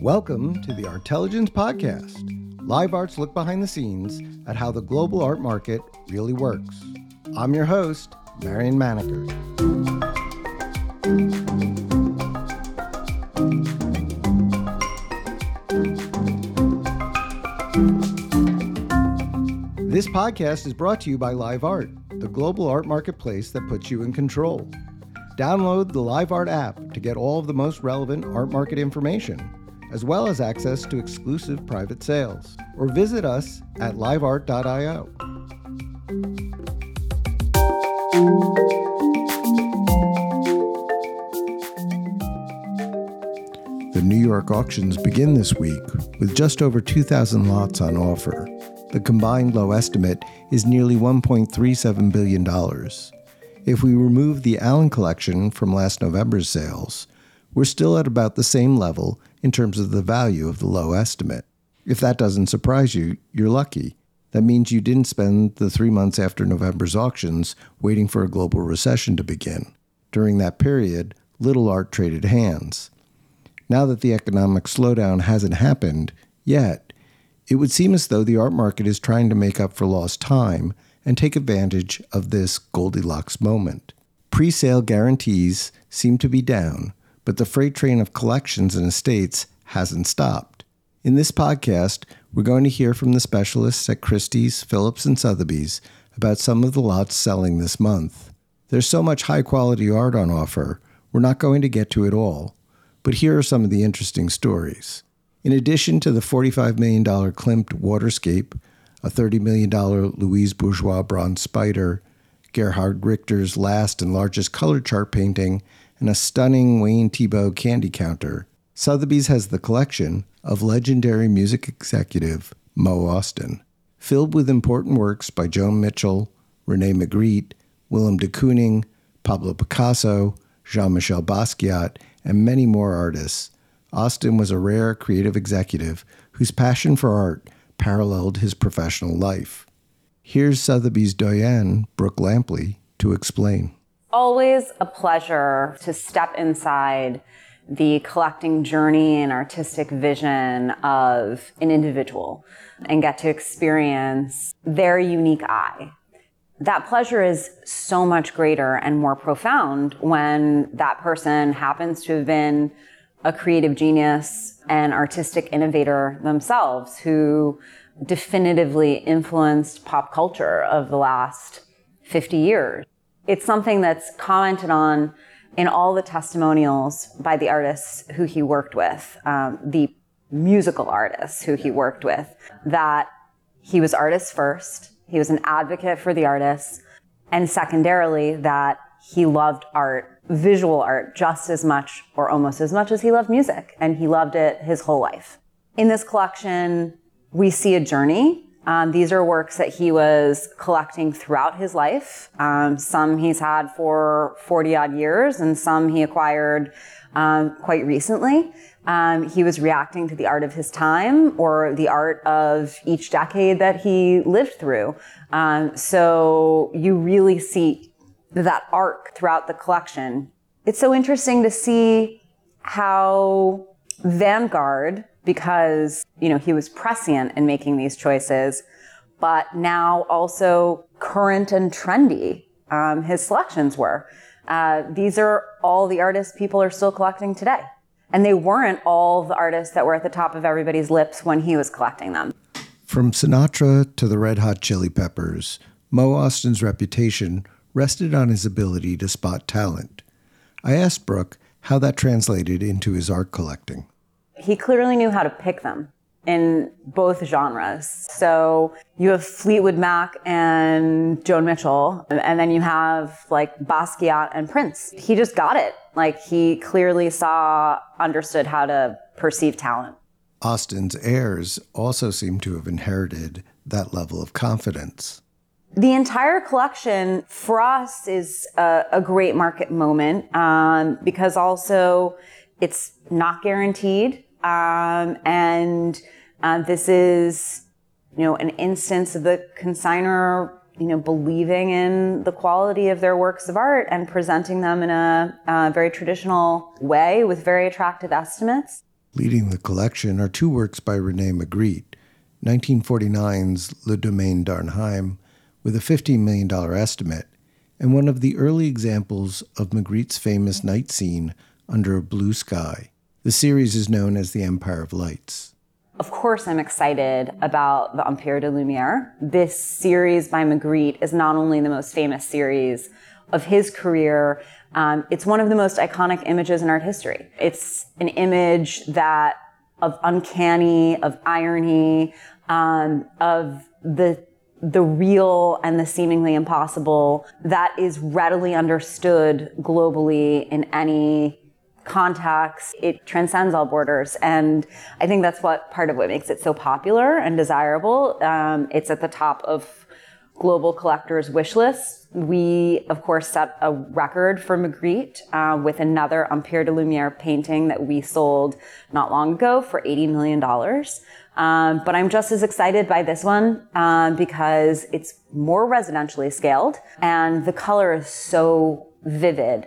Welcome to the Artelligence Podcast. Live Art's look behind the scenes at how the global art market really works. I'm your host, Marion Maneker. This podcast is brought to you by Live Art, the global art marketplace that puts you in control. Download the Live Art app to get all of the most relevant art market information, as well as access to exclusive private sales. Or visit us at liveart.io. The New York auctions begin this week with just over 2,000 lots on offer. The combined low estimate is nearly $1.37 billion. If we remove the Allen collection from last November's sales, we're still at about the same level in terms of the value of the low estimate. If that doesn't surprise you, you're lucky. That means you didn't spend the three months after November's auctions waiting for a global recession to begin. During that period, little art traded hands. Now that the economic slowdown hasn't happened yet, it would seem as though the art market is trying to make up for lost time and take advantage of this Goldilocks moment. Pre sale guarantees seem to be down, but the freight train of collections and estates hasn't stopped. In this podcast, we're going to hear from the specialists at Christie's, Phillips, and Sotheby's about some of the lots selling this month. There's so much high quality art on offer, we're not going to get to it all, but here are some of the interesting stories. In addition to the $45 million Klimt Waterscape, a $30 million Louise Bourgeois bronze spider, Gerhard Richter's last and largest color chart painting, and a stunning Wayne Thiebaud candy counter, Sotheby's has the collection of legendary music executive Mo Ostin, filled with important works by Joan Mitchell, Rene Magritte, Willem de Kooning, Pablo Picasso, Jean Michel Basquiat, and many more artists. Ostin was a rare creative executive whose passion for art paralleled his professional life. Here's Sotheby's doyen, Brooke Lampley, to explain. Always a pleasure to step inside the collecting journey and artistic vision of an individual and get to experience their unique eye. That pleasure is so much greater and more profound when that person happens to have been a creative genius and artistic innovator themselves who definitively influenced pop culture of the last 50 years. It's something that's commented on in all the testimonials by the artists who he worked with, um, the musical artists who he worked with, that he was artist first, he was an advocate for the artists, and secondarily, that he loved art, visual art, just as much or almost as much as he loved music, and he loved it his whole life. In this collection, we see a journey. Um, these are works that he was collecting throughout his life. Um, some he's had for 40 odd years, and some he acquired um, quite recently. Um, he was reacting to the art of his time or the art of each decade that he lived through. Um, so you really see that arc throughout the collection. It's so interesting to see how Vanguard because, you know, he was prescient in making these choices, but now also current and trendy. Um, his selections were. Uh, these are all the artists people are still collecting today. And they weren't all the artists that were at the top of everybody's lips when he was collecting them. From Sinatra to the Red Hot Chili Peppers, Mo Ostin's reputation rested on his ability to spot talent. I asked Brooke how that translated into his art collecting he clearly knew how to pick them in both genres. So you have Fleetwood Mac and Joan Mitchell, and then you have like Basquiat and Prince. He just got it. Like he clearly saw, understood how to perceive talent. Ostin's heirs also seem to have inherited that level of confidence. The entire collection for us is a, a great market moment um, because also it's not guaranteed. Um, and uh, this is, you know, an instance of the consigner you know, believing in the quality of their works of art and presenting them in a, a very traditional way with very attractive estimates. Leading the collection are two works by Rene Magritte, 1949's Le Domaine d'Arnheim, with a $15 million estimate, and one of the early examples of Magritte's famous night scene under a blue sky. The series is known as the Empire of Lights. Of course, I'm excited about the Empire de Lumière. This series by Magritte is not only the most famous series of his career, um, it's one of the most iconic images in art history. It's an image that of uncanny, of irony, um, of the the real and the seemingly impossible that is readily understood globally in any context. It transcends all borders. And I think that's what part of what makes it so popular and desirable. Um, it's at the top of global collectors' wish lists. We, of course, set a record for Magritte uh, with another Empire de Lumière painting that we sold not long ago for $80 million. Um, but I'm just as excited by this one um, because it's more residentially scaled and the color is so vivid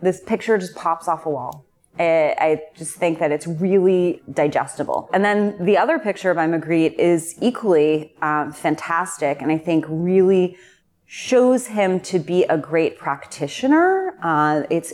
this picture just pops off a wall. I just think that it's really digestible. And then the other picture by Magritte is equally um, fantastic, and I think really shows him to be a great practitioner. Uh, it's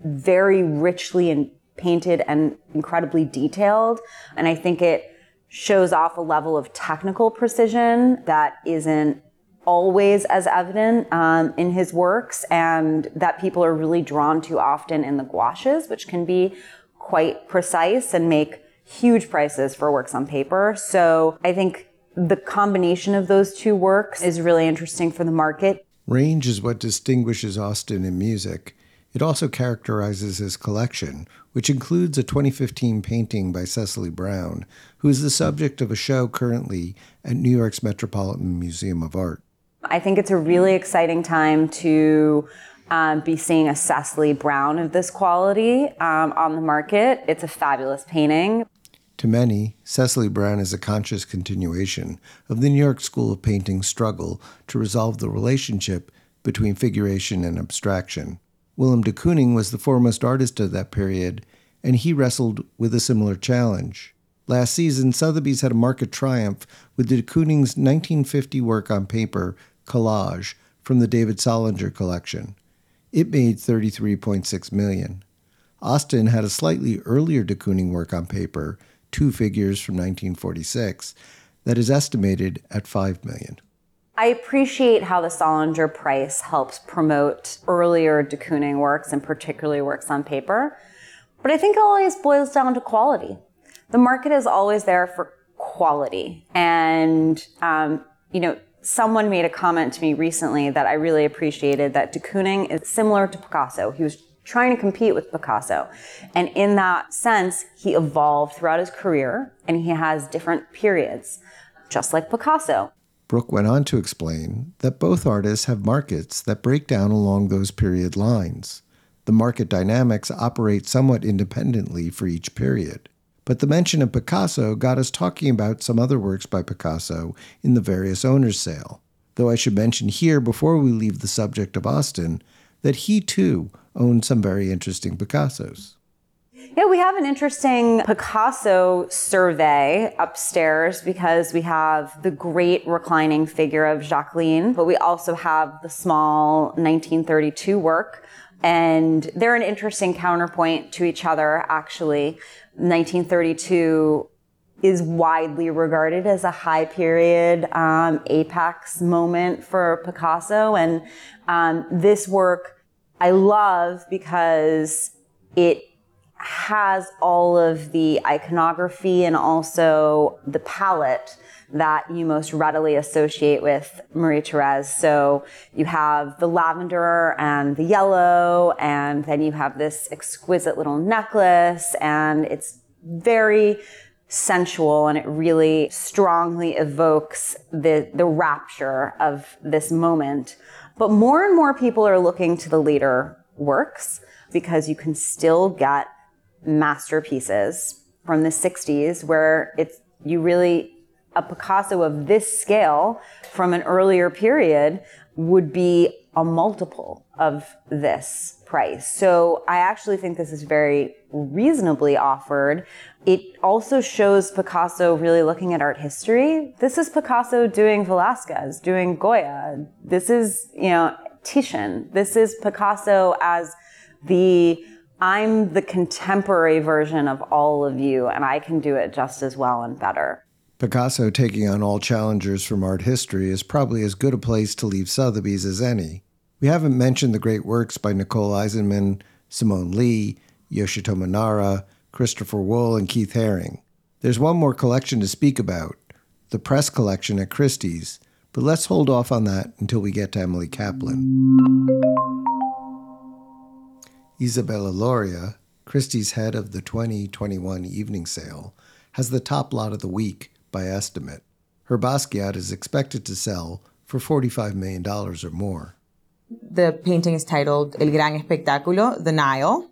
very richly painted and incredibly detailed, and I think it shows off a level of technical precision that isn't always as evident um, in his works and that people are really drawn to often in the gouaches, which can be quite precise and make huge prices for works on paper. So I think the combination of those two works is really interesting for the market. Range is what distinguishes Ostin in music. It also characterizes his collection, which includes a 2015 painting by Cecily Brown, who is the subject of a show currently at New York's Metropolitan Museum of Art. I think it's a really exciting time to um, be seeing a Cecily Brown of this quality um, on the market. It's a fabulous painting. To many, Cecily Brown is a conscious continuation of the New York School of Painting's struggle to resolve the relationship between figuration and abstraction. Willem de Kooning was the foremost artist of that period, and he wrestled with a similar challenge. Last season, Sotheby's had a market triumph with de Kooning's 1950 work on paper collage from the David Solinger collection. It made 33.6 million. Ostin had a slightly earlier de Kooning work on paper, two figures from 1946, that is estimated at 5 million. I appreciate how the Solinger price helps promote earlier de Kooning works and particularly works on paper. But I think it always boils down to quality. The market is always there for quality. And, um, you know, someone made a comment to me recently that I really appreciated that de Kooning is similar to Picasso. He was trying to compete with Picasso. And in that sense, he evolved throughout his career and he has different periods, just like Picasso. Brooke went on to explain that both artists have markets that break down along those period lines. The market dynamics operate somewhat independently for each period. But the mention of Picasso got us talking about some other works by Picasso in the various owners' sale. Though I should mention here, before we leave the subject of Ostin, that he too owned some very interesting Picassos. Yeah, we have an interesting Picasso survey upstairs because we have the great reclining figure of Jacqueline, but we also have the small 1932 work. And they're an interesting counterpoint to each other, actually. 1932 is widely regarded as a high period um, apex moment for Picasso. And um, this work I love because it has all of the iconography and also the palette that you most readily associate with Marie Therese. So you have the lavender and the yellow, and then you have this exquisite little necklace, and it's very sensual and it really strongly evokes the, the rapture of this moment. But more and more people are looking to the later works because you can still get masterpieces from the 60s where it's you really a Picasso of this scale from an earlier period would be a multiple of this price. So I actually think this is very reasonably offered. It also shows Picasso really looking at art history. This is Picasso doing Velasquez, doing Goya. This is, you know, Titian. This is Picasso as the I'm the contemporary version of all of you, and I can do it just as well and better. Picasso taking on all challengers from art history is probably as good a place to leave Sotheby's as any. We haven't mentioned the great works by Nicole Eisenman, Simone Leigh, Yoshitomo Nara, Christopher Wool, and Keith Haring. There's one more collection to speak about the press collection at Christie's, but let's hold off on that until we get to Emily Kaplan. Isabella Lauria, Christie's head of the 2021 evening sale, has the top lot of the week by estimate. Her Basquiat is expected to sell for $45 million or more. The painting is titled El Gran Espectáculo, The Nile.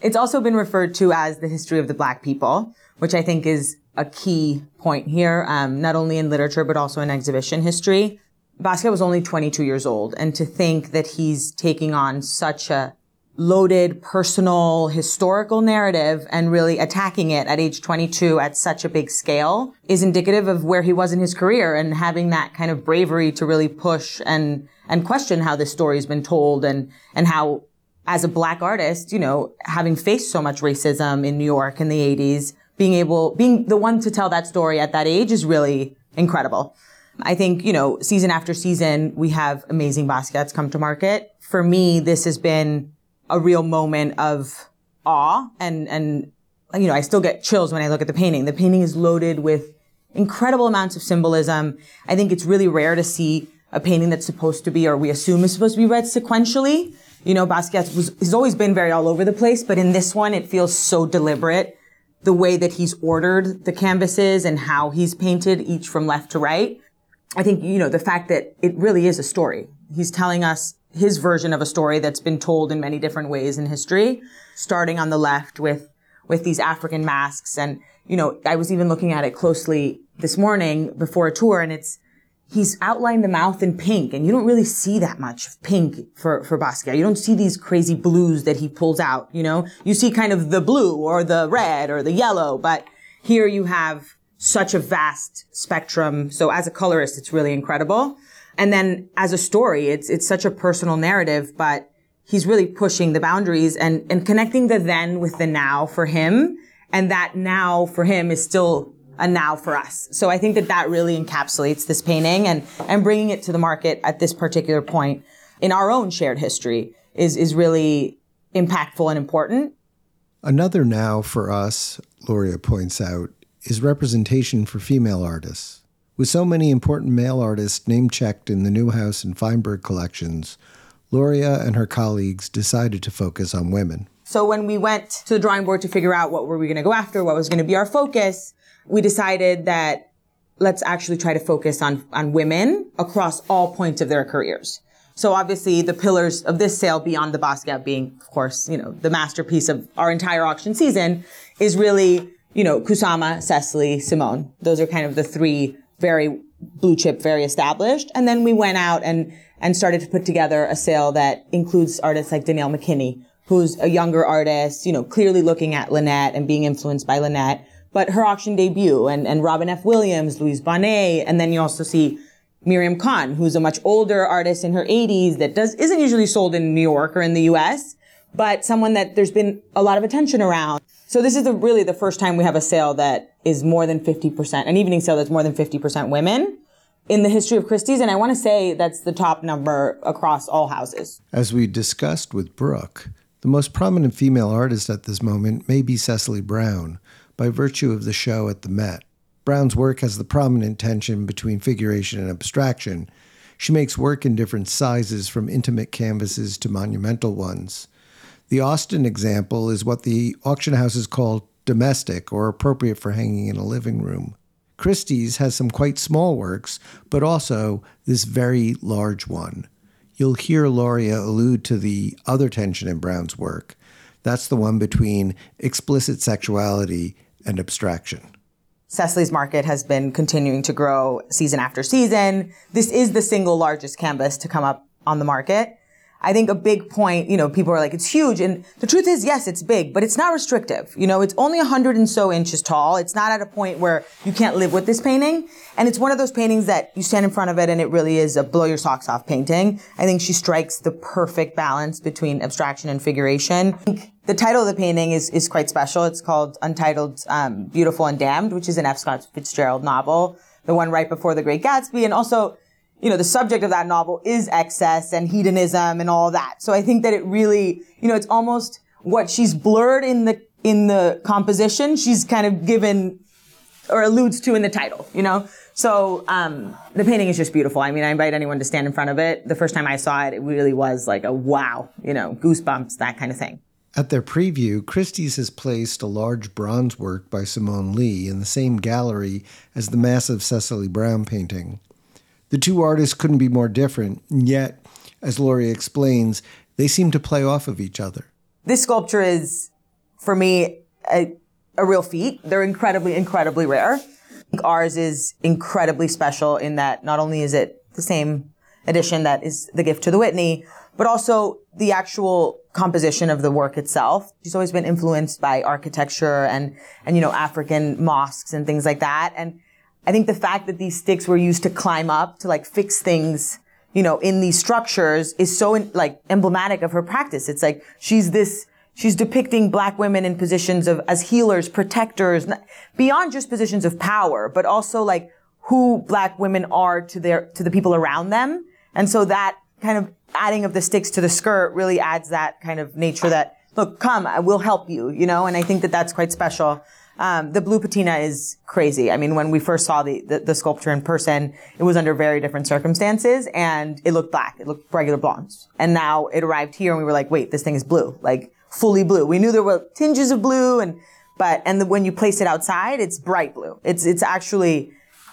It's also been referred to as the history of the black people, which I think is a key point here, um, not only in literature, but also in exhibition history. Basquiat was only 22 years old, and to think that he's taking on such a loaded personal historical narrative and really attacking it at age 22 at such a big scale is indicative of where he was in his career and having that kind of bravery to really push and and question how this story's been told and and how as a black artist, you know, having faced so much racism in New York in the 80s, being able being the one to tell that story at that age is really incredible. I think, you know, season after season, we have amazing Basquiats come to market. For me, this has been a real moment of awe and, and, you know, I still get chills when I look at the painting. The painting is loaded with incredible amounts of symbolism. I think it's really rare to see a painting that's supposed to be, or we assume is supposed to be read sequentially. You know, Basquiat was, has always been very all over the place, but in this one, it feels so deliberate. The way that he's ordered the canvases and how he's painted each from left to right. I think, you know, the fact that it really is a story. He's telling us his version of a story that's been told in many different ways in history, starting on the left with, with these African masks. And, you know, I was even looking at it closely this morning before a tour and it's, he's outlined the mouth in pink and you don't really see that much pink for, for Basquiat. You don't see these crazy blues that he pulls out, you know, you see kind of the blue or the red or the yellow, but here you have such a vast spectrum. So as a colorist, it's really incredible. And then as a story, it's, it's such a personal narrative, but he's really pushing the boundaries and, and connecting the then with the now for him. And that now for him is still a now for us. So I think that that really encapsulates this painting and, and bringing it to the market at this particular point in our own shared history is, is really impactful and important. Another now for us, Lauria points out, is representation for female artists. With so many important male artists name checked in the Newhouse and Fineberg collections, Lauria and her colleagues decided to focus on women. So when we went to the drawing board to figure out what were we going to go after, what was going to be our focus, we decided that let's actually try to focus on, on women across all points of their careers. So obviously the pillars of this sale beyond the Basquiat being, of course, you know, the masterpiece of our entire auction season is really, you know, Kusama, Cecily, Simone. Those are kind of the three very blue chip, very established. And then we went out and, and started to put together a sale that includes artists like Danielle McKinney, who's a younger artist, you know, clearly looking at Lynette and being influenced by Lynette, but her auction debut and, and Robin F. Williams, Louise Bonnet, and then you also see Miriam Cahn, who's a much older artist in her 80s that does, isn't usually sold in New York or in the US, but someone that there's been a lot of attention around. So this is the, really the first time we have a sale that is more than 50%, an evening sale that's more than 50% women in the history of Christie's. And I want to say that's the top number across all houses. As we discussed with Brooke, the most prominent female artist at this moment may be Cecily Brown, by virtue of the show at the Met. Brown's work has the prominent tension between figuration and abstraction. She makes work in different sizes, from intimate canvases to monumental ones. The Ostin example is what the auction houses call domestic or appropriate for hanging in a living room. Christie's has some quite small works, but also this very large one. You'll hear Lauria allude to the other tension in Brown's work. That's the one between explicit sexuality and abstraction. Cecily's market has been continuing to grow season after season. This is the single largest canvas to come up on the market. I think a big point, you know, people are like, it's huge. And the truth is, yes, it's big, but it's not restrictive. You know, it's only 100 and so inches tall. It's not at a point where you can't live with this painting. And it's one of those paintings that you stand in front of it and it really is a blow your socks off painting. I think she strikes the perfect balance between abstraction and figuration. The title of the painting is, is quite special. It's called Untitled um, Beautiful and Damned, which is an F. Scott Fitzgerald novel, the one right before The Great Gatsby. And also, you know, the subject of that novel is excess and hedonism and all that. So I think that it really, you know, it's almost what she's blurred in the, in the composition, she's kind of given or alludes to in the title, you know? So, um, the painting is just beautiful. I mean, I invite anyone to stand in front of it. The first time I saw it, it really was like a wow, you know, goosebumps, that kind of thing. At their preview, Christie's has placed a large bronze work by Simone Leigh in the same gallery as the massive Cecily Brown painting. The two artists couldn't be more different, yet, as Laurie explains, they seem to play off of each other. This sculpture is, for me, a, a real feat. They're incredibly, incredibly rare. Ours is incredibly special in that not only is it the same edition that is the gift to the Whitney, but also the actual composition of the work itself. She's always been influenced by architecture and, and, you know, African mosques and things like that. And I think the fact that these sticks were used to climb up, to like fix things, you know, in these structures is so like emblematic of her practice. It's like she's this, she's depicting black women in positions of, as healers, protectors, beyond just positions of power, but also like who black women are to their, to the people around them. And so that kind of adding of the sticks to the skirt really adds that kind of nature that, look, come, I will help you, you know, and I think that that's quite special. Um, the blue patina is crazy. I mean, when we first saw the, the, the, sculpture in person, it was under very different circumstances and it looked black. It looked regular bronze. And now it arrived here and we were like, wait, this thing is blue, like fully blue. We knew there were tinges of blue and, but, and the, when you place it outside, it's bright blue. It's, it's actually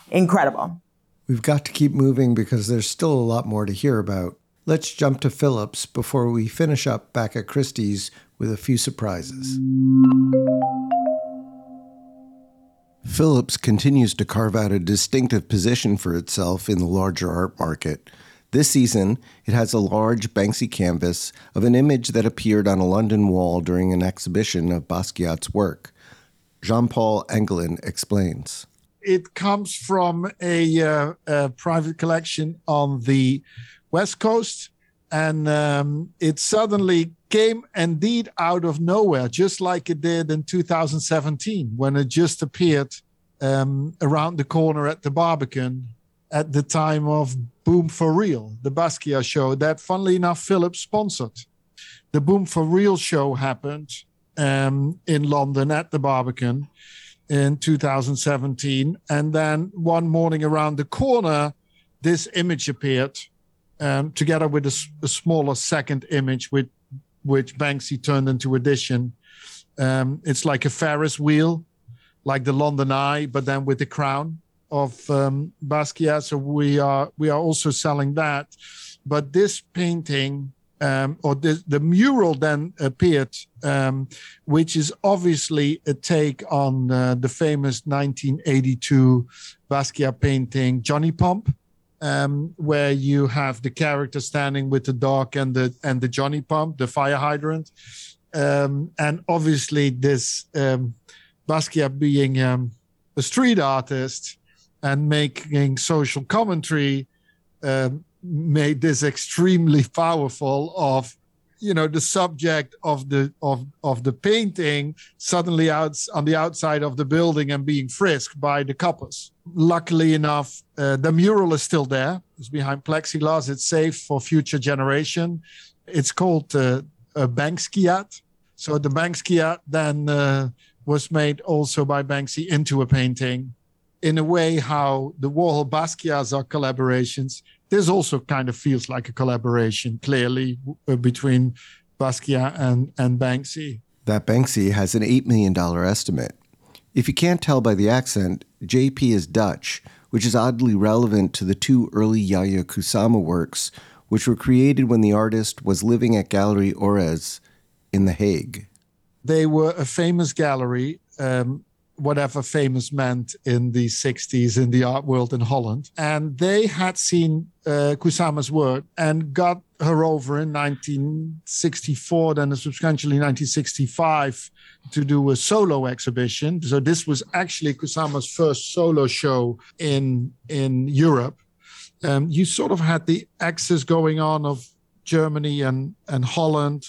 incredible. We've got to keep moving because there's still a lot more to hear about. Let's jump to Phillips before we finish up back at Christie's with a few surprises. Phillips continues to carve out a distinctive position for itself in the larger art market. This season, it has a large Banksy canvas of an image that appeared on a London wall during an exhibition of Basquiat's work. Jean Paul Engelen explains. It comes from a, uh, a, private collection on the West Coast, and um, it suddenly came indeed out of nowhere, just like it did in 2017 when it just appeared um, around the corner at the Barbican at the time of Boom for Real, the Basquiat show that, funnily enough, Phillips sponsored. The Boom for Real show happened um, in London at the Barbican in 2017. And then one morning around the corner, this image appeared um, together with a, a, smaller second image, with, which Banksy turned into addition. Um, it's like a Ferris wheel like the London Eye, but then with the crown of um, Basquiat. So we are we are also selling that. But this painting um, or the, the mural then appeared, um, which is obviously a take on uh, the famous 1982 Basquiat painting Johnny Pump, um, where you have the character standing with the dog and the and the Johnny Pump, the fire hydrant, um, and obviously this um, Basquiat being um, a street artist and making social commentary um, made this extremely powerful of you know the subject of the of of the painting suddenly out on the outside of the building and being frisked by the coppers luckily enough uh, the mural is still there it's behind plexiglass it's safe for future generation it's called uh, a Banksquiat so the Banksquiat then uh, was made also by Banksy into a painting. In a way, how the Warhol Basquiat are collaborations. This also kind of feels like a collaboration, clearly, uh, between Basquiat and, and Banksy. That Banksy has an $8 million estimate. If you can't tell by the accent, JP is Dutch, which is oddly relevant to the two early Yayoi Kusama works, which were created when the artist was living at Gallery Orez in The Hague they were a famous gallery um, whatever famous meant in the 60s in the art world in Holland. And they had seen uh, Kusama's work and got her over in 1964, then subsequently 1965 to do a solo exhibition. So this was actually Kusama's first solo show in in Europe. Um, you sort of had the axis going on of Germany and and Holland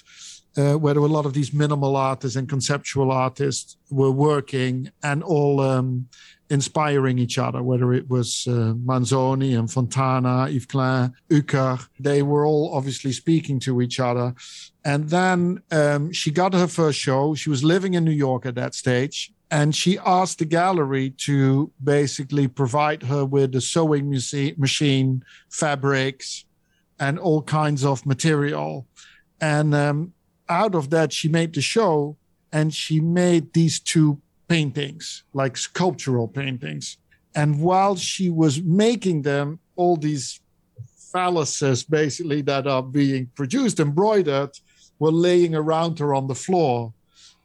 uh, where a lot of these minimal artists and conceptual artists were working and all um, inspiring each other, whether it was uh, Manzoni and Fontana, Yves Klein, Uecker. They were all obviously speaking to each other. And then um, she got her first show. She was living in New York at that stage. And she asked the gallery to basically provide her with a sewing machine, fabrics, and all kinds of material. And um, out of that, she made the show and she made these two paintings, like sculptural paintings. And while she was making them, all these phalluses basically that are being produced, embroidered, were laying around her on the floor.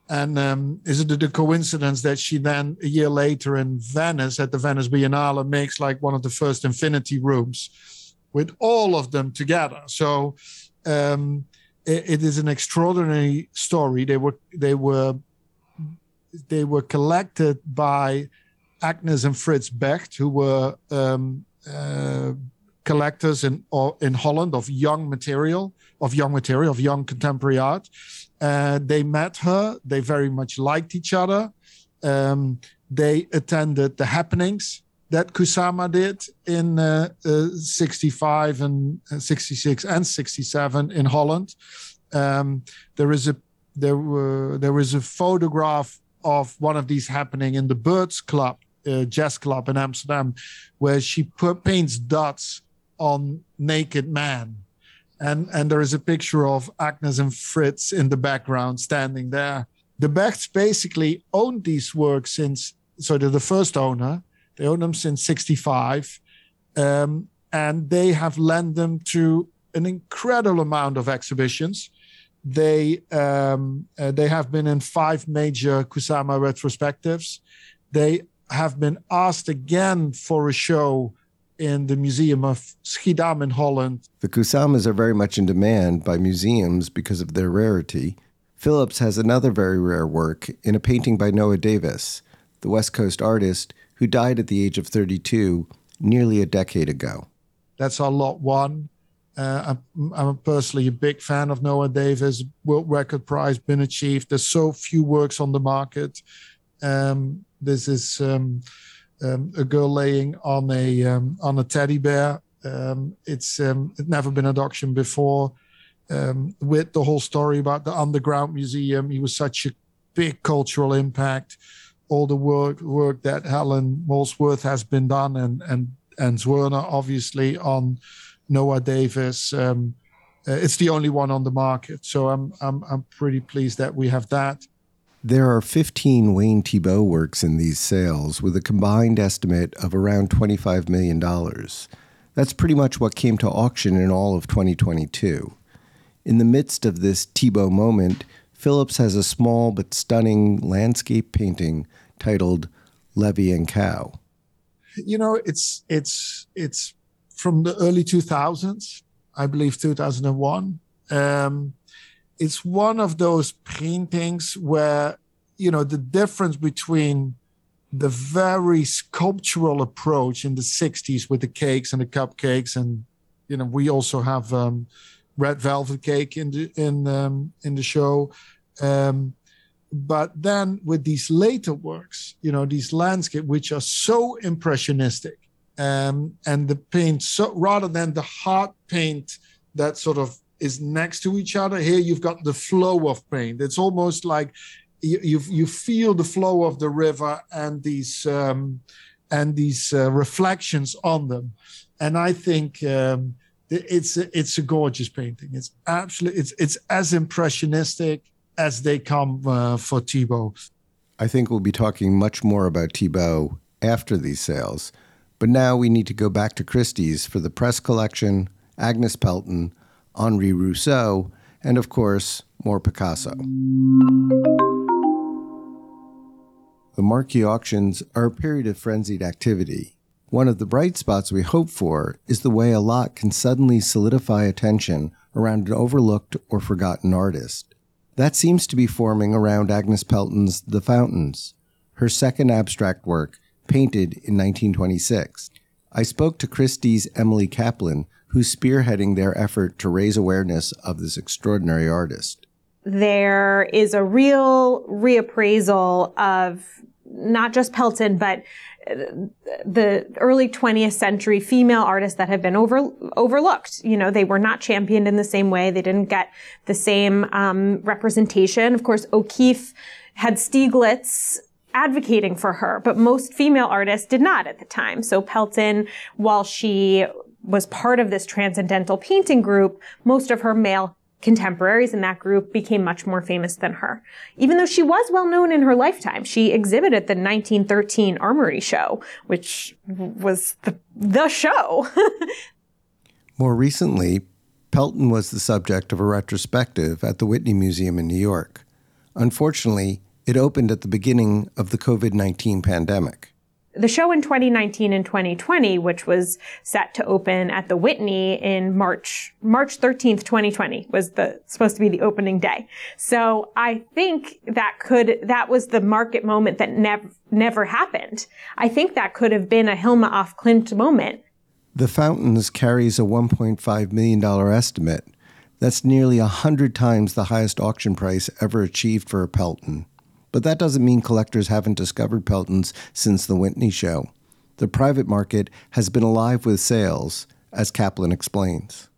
And um, is it a coincidence that she then, a year later in Venice, at the Venice Biennale, makes like one of the first infinity rooms with all of them together? So um, it, it is an extraordinary story. They were they were they were collected by Agnes and Fritz Becht, who were um, uh, collectors in in Holland of young material, of young material, of young contemporary art. Uh, they met her. They very much liked each other. Um, they attended the happenings that Kusama did in uh, uh, 65 and uh, 66 and 67 in Holland. Um, there is a there were there is a photograph of one of these happening in the Birds Club, uh, jazz club in Amsterdam, where she paints dots on naked man. And, and there is a picture of Agnes and Fritz in the background standing there. The Bechts basically owned these works since, so they're the first owner. They own them since 65. Um, and they have lent them to an incredible amount of exhibitions. They um, uh, they have been in five major Kusama retrospectives. They have been asked again for a show in the Museum of Schiedam in Holland. The Kusamas are very much in demand by museums because of their rarity. Phillips has another very rare work in a painting by Noah Davis, the West Coast artist who died at the age of 32 nearly a decade ago. That's our lot one. Uh, I'm, I'm, personally a big fan of Noah Davis. World Record Prize been achieved. There's so few works on the market. Um, this is um, um, a girl laying on a um, on a teddy bear. Um, it's um, it's never been an auction before. with the whole story about the underground museum, he was such a big cultural impact all the work work that Helen Molesworth has been done and and and Zwirner obviously on Noah Davis. Um, uh, it's the only one on the market, so I'm I'm I'm pretty pleased that we have that. There are 15 Wayne Thiebaud works in these sales with a combined estimate of around $25 million. That's pretty much what came to auction in all of 2022. In the midst of this Thiebaud moment, Phillips has a small but stunning landscape painting titled Levee and Cow. You know, it's it's it's from the early 2000s, I believe 2001. Um, it's one of those paintings where you know the difference between the very sculptural approach in the 60s with the cakes and the cupcakes and you know we also have um, red velvet cake in the in um, in the show um, but then with these later works, you know, these landscape which are so impressionistic, um, and the paint so rather than the hard paint that sort of is next to each other, here you've got the flow of paint. It's almost like you you, you feel the flow of the river and these um, and these uh, reflections on them, and I think. Um, it's a, it's a gorgeous painting. It's absolutely it's it's as impressionistic as they come uh, for Thiebaud. I think we'll be talking much more about Thiebaud after these sales. But now we need to go back to Christie's for the press collection, Agnes Pelton, Henri Rousseau, and of course, more Picasso. the marquee auctions are a period of frenzied activity. One of the bright spots we hope for is the way a lot can suddenly solidify attention around an overlooked or forgotten artist. That seems to be forming around Agnes Pelton's The Fountains, her second abstract work, painted in 1926. I spoke to Christie's Emily Kaplan, who's spearheading their effort to raise awareness of this extraordinary artist. There is a real reappraisal of not just Pelton, but the early 20th century female artists that have been over, overlooked. You know, they were not championed in the same way. They didn't get the same um, representation. Of course, O'Keeffe had Stieglitz advocating for her, but most female artists did not at the time. So Pelton, while she was part of this transcendental painting group, most of her male contemporaries in that group became much more famous than her. Even though she was well known in her lifetime, she exhibited the 1913 Armory Show, which was the, the show. more recently, Pelton was the subject of a retrospective at the Whitney Museum in New York. Unfortunately, it opened at the beginning of the COVID 19 pandemic the show in 2019 and 2020, which was set to open at the Whitney in March, March 13th, 2020 was the, supposed to be the opening day. So I think that could, that was the market moment that never, never happened. I think that could have been a Hilma af Klint moment. The Fountains carries a $1.5 million estimate. That's nearly a hundred times the highest auction price ever achieved for a Pelton. But that doesn't mean collectors haven't discovered Peltons since the Whitney show. The private market has been alive with sales, as Kaplan explains.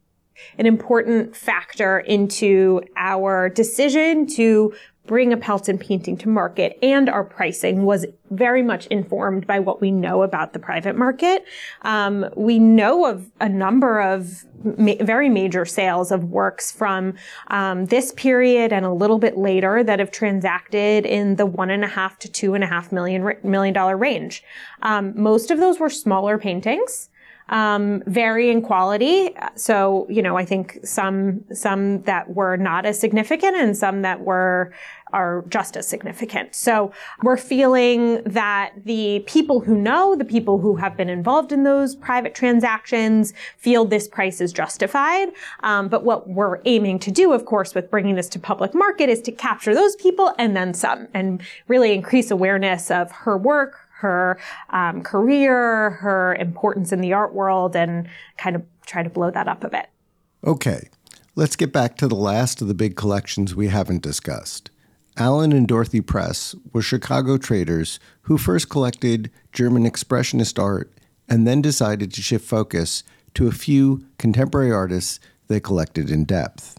An important factor into our decision to bring a Pelton painting to market and our pricing was very much informed by what we know about the private market. Um, we know of a number of ma- very major sales of works from um, this period and a little bit later that have transacted in the one and a half to two and a half million million dollar range. Um, most of those were smaller paintings um, vary in quality. So, you know, I think some, some that were not as significant and some that were, are just as significant. So we're feeling that the people who know, the people who have been involved in those private transactions feel this price is justified. Um, but what we're aiming to do, of course, with bringing this to public market is to capture those people and then some and really increase awareness of her work, her um, career, her importance in the art world, and kind of try to blow that up a bit. Okay, let's get back to the last of the big collections we haven't discussed. Alan and Dorothy Press were Chicago traders who first collected German Expressionist art and then decided to shift focus to a few contemporary artists they collected in depth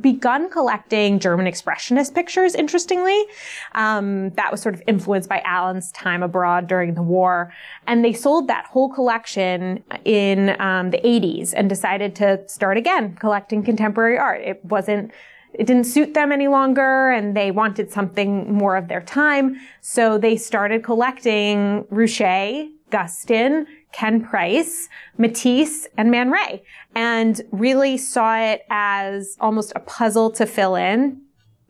begun collecting German expressionist pictures, interestingly. Um, that was sort of influenced by Alan's time abroad during the war. And they sold that whole collection in um, the 80s and decided to start again collecting contemporary art. It wasn't it didn't suit them any longer and they wanted something more of their time. So they started collecting Ruscha, Guston, Ken Price, Matisse, and Man Ray, and really saw it as almost a puzzle to fill in.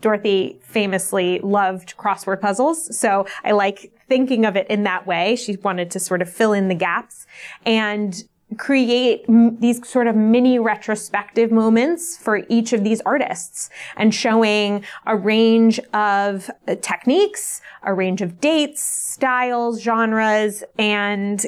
Dorothy famously loved crossword puzzles, so I like thinking of it in that way. She wanted to sort of fill in the gaps. And create m- these sort of mini retrospective moments for each of these artists and showing a range of uh, techniques, a range of dates, styles, genres, and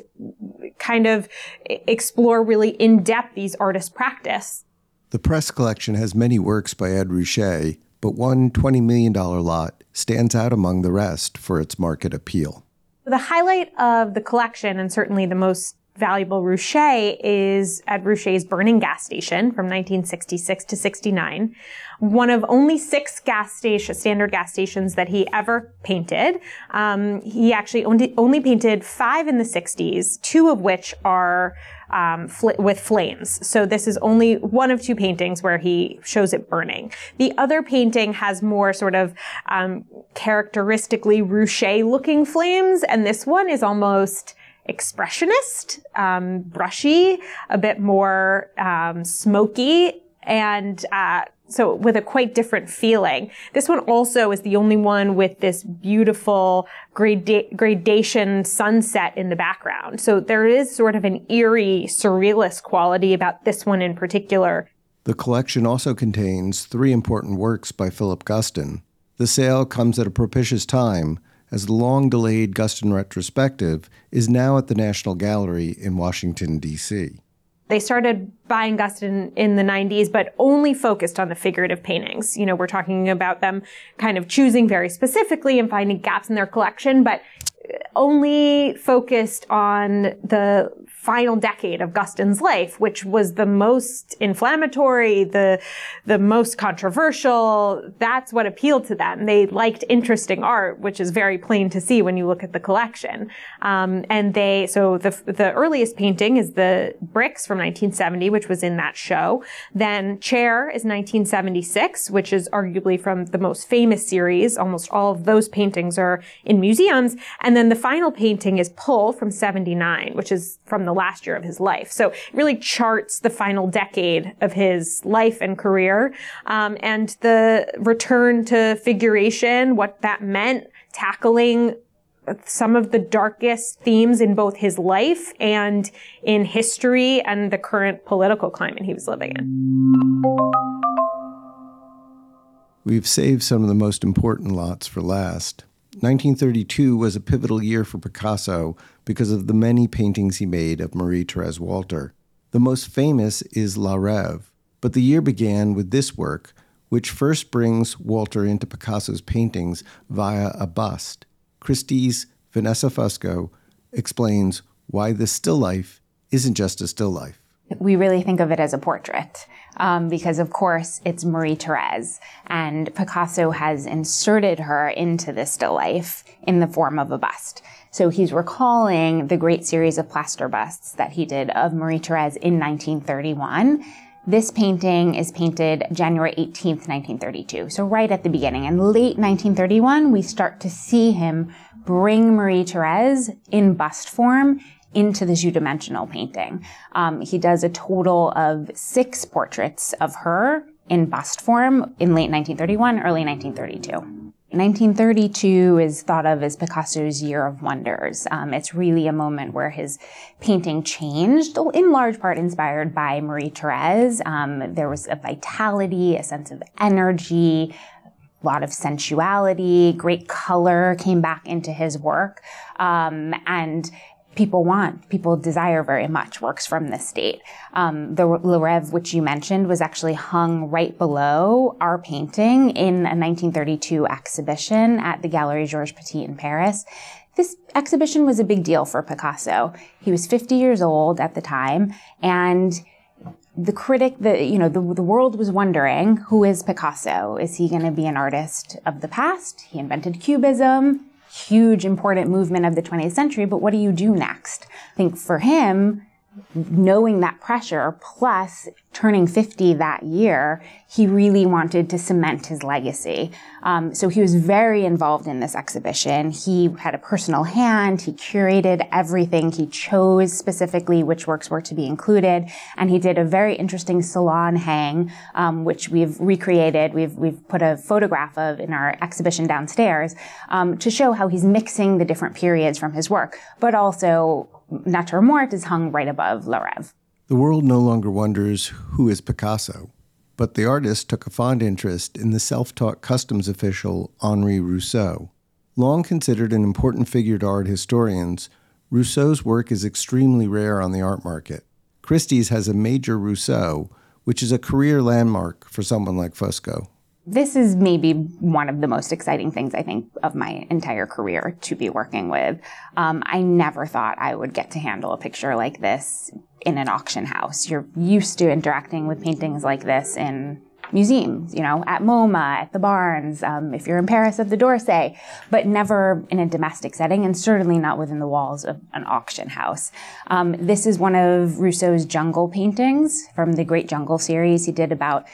kind of explore really in depth these artists' practice. The press collection has many works by Ed Ruscha, but one $20 million lot stands out among the rest for its market appeal. The highlight of the collection, and certainly the most valuable Ruscha is at Ruscha's burning gas station from 1966 to 69. One of only six gas station, standard gas stations that he ever painted. Um, he actually only, only painted five in the 60s, two of which are um, fl- with flames. So this is only one of two paintings where he shows it burning. The other painting has more sort of um, characteristically Ruscha looking flames, and this one is almost expressionist, um, brushy, a bit more um, smoky, and uh, So with a quite different feeling. This one also is the only one with this beautiful grada- gradation sunset in the background. So there is sort of an eerie, surrealist quality about this one in particular. The collection also contains three important works by Philip Guston. The sale comes at a propitious time as the long delayed Guston retrospective is now at the National Gallery in Washington, D.C. They started buying Guston in the 90s, but only focused on the figurative paintings. You know, we're talking about them kind of choosing very specifically and finding gaps in their collection, but only focused on the final decade of Guston's life, which was the most inflammatory, the, the most controversial. That's what appealed to them. They liked interesting art, which is very plain to see when you look at the collection. Um, and they, so the, the earliest painting is the bricks from 1970, which was in that show. Then Chair is 1976, which is arguably from the most famous series. Almost all of those paintings are in museums. And then the final painting is Pull from 79, which is from the last year of his life. So it really charts the final decade of his life and career. Um, and the return to figuration, what that meant, tackling some of the darkest themes in both his life and in history and the current political climate he was living in. We've saved some of the most important lots for last. 1932 was a pivotal year for Picasso because of the many paintings he made of Marie Therese Walter. The most famous is La Rêve, but the year began with this work, which first brings Walter into Picasso's paintings via a bust. Christie's Vanessa Fusco explains why this still life isn't just a still life. We really think of it as a portrait um, because, of course, it's Marie Therese, and Picasso has inserted her into this still life in the form of a bust. So he's recalling the great series of plaster busts that he did of Marie Therese in 1931. This painting is painted January 18th, 1932. So right at the beginning. And late 1931, we start to see him bring Marie Therese in bust form into the two-dimensional painting. Um, he does a total of six portraits of her in bust form in late 1931, early 1932. 1932 is thought of as Picasso's year of wonders. Um, it's really a moment where his painting changed, in large part inspired by Marie Therese. Um, there was a vitality, a sense of energy, a lot of sensuality, great color came back into his work. Um, and people want, people desire very much works from this state. Um, the Le which you mentioned, was actually hung right below our painting in a 1932 exhibition at the Galerie Georges Petit in Paris. This exhibition was a big deal for Picasso. He was 50 years old at the time, and the critic, the you know, the, the world was wondering who is Picasso? Is he going to be an artist of the past? He invented Cubism huge important movement of the 20th century, but what do you do next? I think for him, knowing that pressure plus turning 50 that year, he really wanted to cement his legacy. Um, so he was very involved in this exhibition. He had a personal hand. He curated everything. He chose specifically which works were to be included, and he did a very interesting salon hang, um, which we've recreated. We've we've put a photograph of in our exhibition downstairs um, to show how he's mixing the different periods from his work, but also Nature Morte is hung right above La Rêve. The world no longer wonders who is Picasso, but the artist took a fond interest in the self taught customs official Henri Rousseau. Long considered an important figure to art historians, Rousseau's work is extremely rare on the art market. Christie's has a major Rousseau, which is a career landmark for someone like Fusco this is maybe one of the most exciting things I think of my entire career to be working with. Um, I never thought I would get to handle a picture like this in an auction house. You're used to interacting with paintings like this in museums, you know, at MoMA, at the Barnes, um, if you're in Paris at the d'Orsay, but never in a domestic setting and certainly not within the walls of an auction house. Um, this is one of Rousseau's jungle paintings from the Great Jungle series. He did about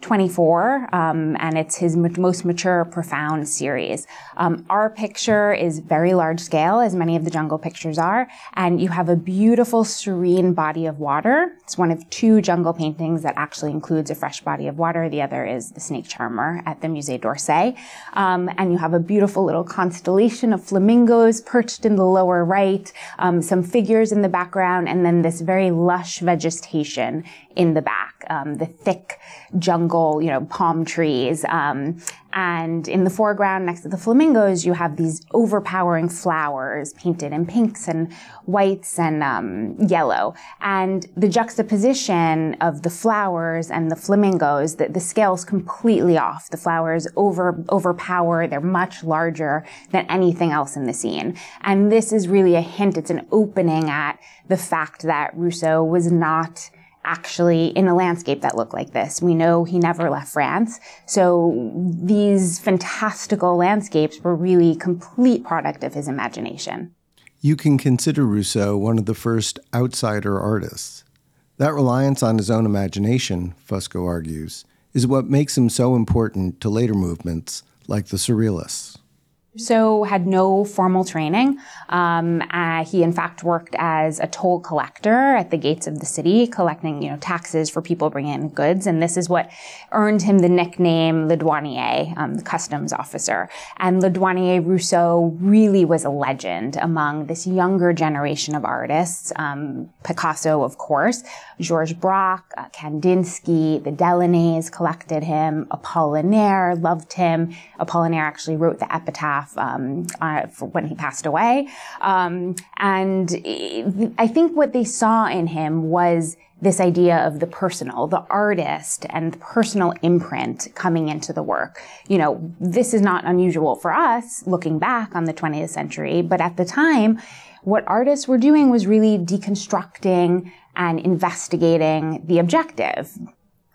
24, um, and it's his most mature, profound series. Um, our picture is very large scale, as many of the jungle pictures are, and you have a beautiful, serene body of water. It's one of two jungle paintings that actually includes a fresh body of water. The other is the snake charmer at the Musée d'Orsay. Um, and you have a beautiful little constellation of flamingos perched in the lower right, um, some figures in the background, and then this very lush vegetation in the back, um, the thick jungle, you know, palm trees. Um, and in the foreground, next to the flamingos, you have these overpowering flowers painted in pinks and whites and um, yellow. And the juxtaposition of the flowers and the flamingos, the, the scale's completely off. The flowers over overpower. They're much larger than anything else in the scene. And this is really a hint. It's an opening at the fact that Rousseau was not actually in a landscape that looked like this. We know he never left France. So these fantastical landscapes were really complete product of his imagination. You can consider Rousseau one of the first outsider artists. That reliance on his own imagination, Fusco argues, is what makes him so important to later movements like the Surrealists. So had no formal training. Um, uh, he in fact worked as a toll collector at the gates of the city, collecting you know taxes for people bringing in goods, and this is what earned him the nickname Le Douanier, um, the customs officer. And Le Douanier Rousseau really was a legend among this younger generation of artists. Um, Picasso, of course, Georges Braque, uh, Kandinsky, the Delaunay's collected him. Apollinaire loved him. Apollinaire actually wrote the epitaph um, uh, when he passed away. Um, and I think what they saw in him was this idea of the personal, the artist and the personal imprint coming into the work. You know, this is not unusual for us looking back on the 20th century, but at the time, what artists were doing was really deconstructing and investigating the objective,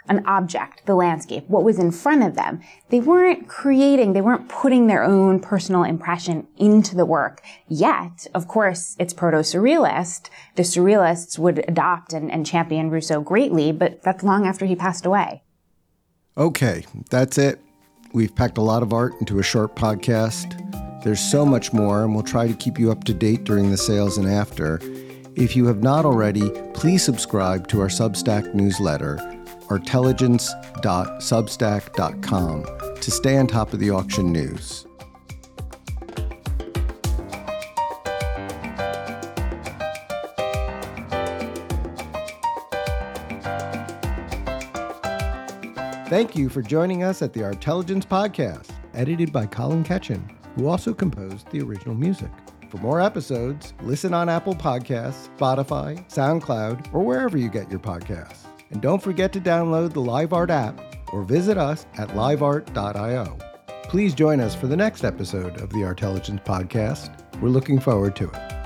an object, the landscape, what was in front of them. They weren't creating, they weren't putting their own personal impression into the work. Yet, of course, it's proto-surrealist. The surrealists would adopt and, and champion Rousseau greatly, but that's long after he passed away. Okay, that's it. We've packed a lot of art into a short podcast. There's so much more, and we'll try to keep you up to date during the sales and after. If you have not already, please subscribe to our Substack newsletter artelligence.substack.com to stay on top of the auction news. Thank you for joining us at the Artelligence Podcast, edited by Colin Ketchen, who also composed the original music. For more episodes, listen on Apple Podcasts, Spotify, SoundCloud, or wherever you get your podcasts. And don't forget to download the LiveArt app or visit us at liveart.io. Please join us for the next episode of the Artelligence Podcast. We're looking forward to it.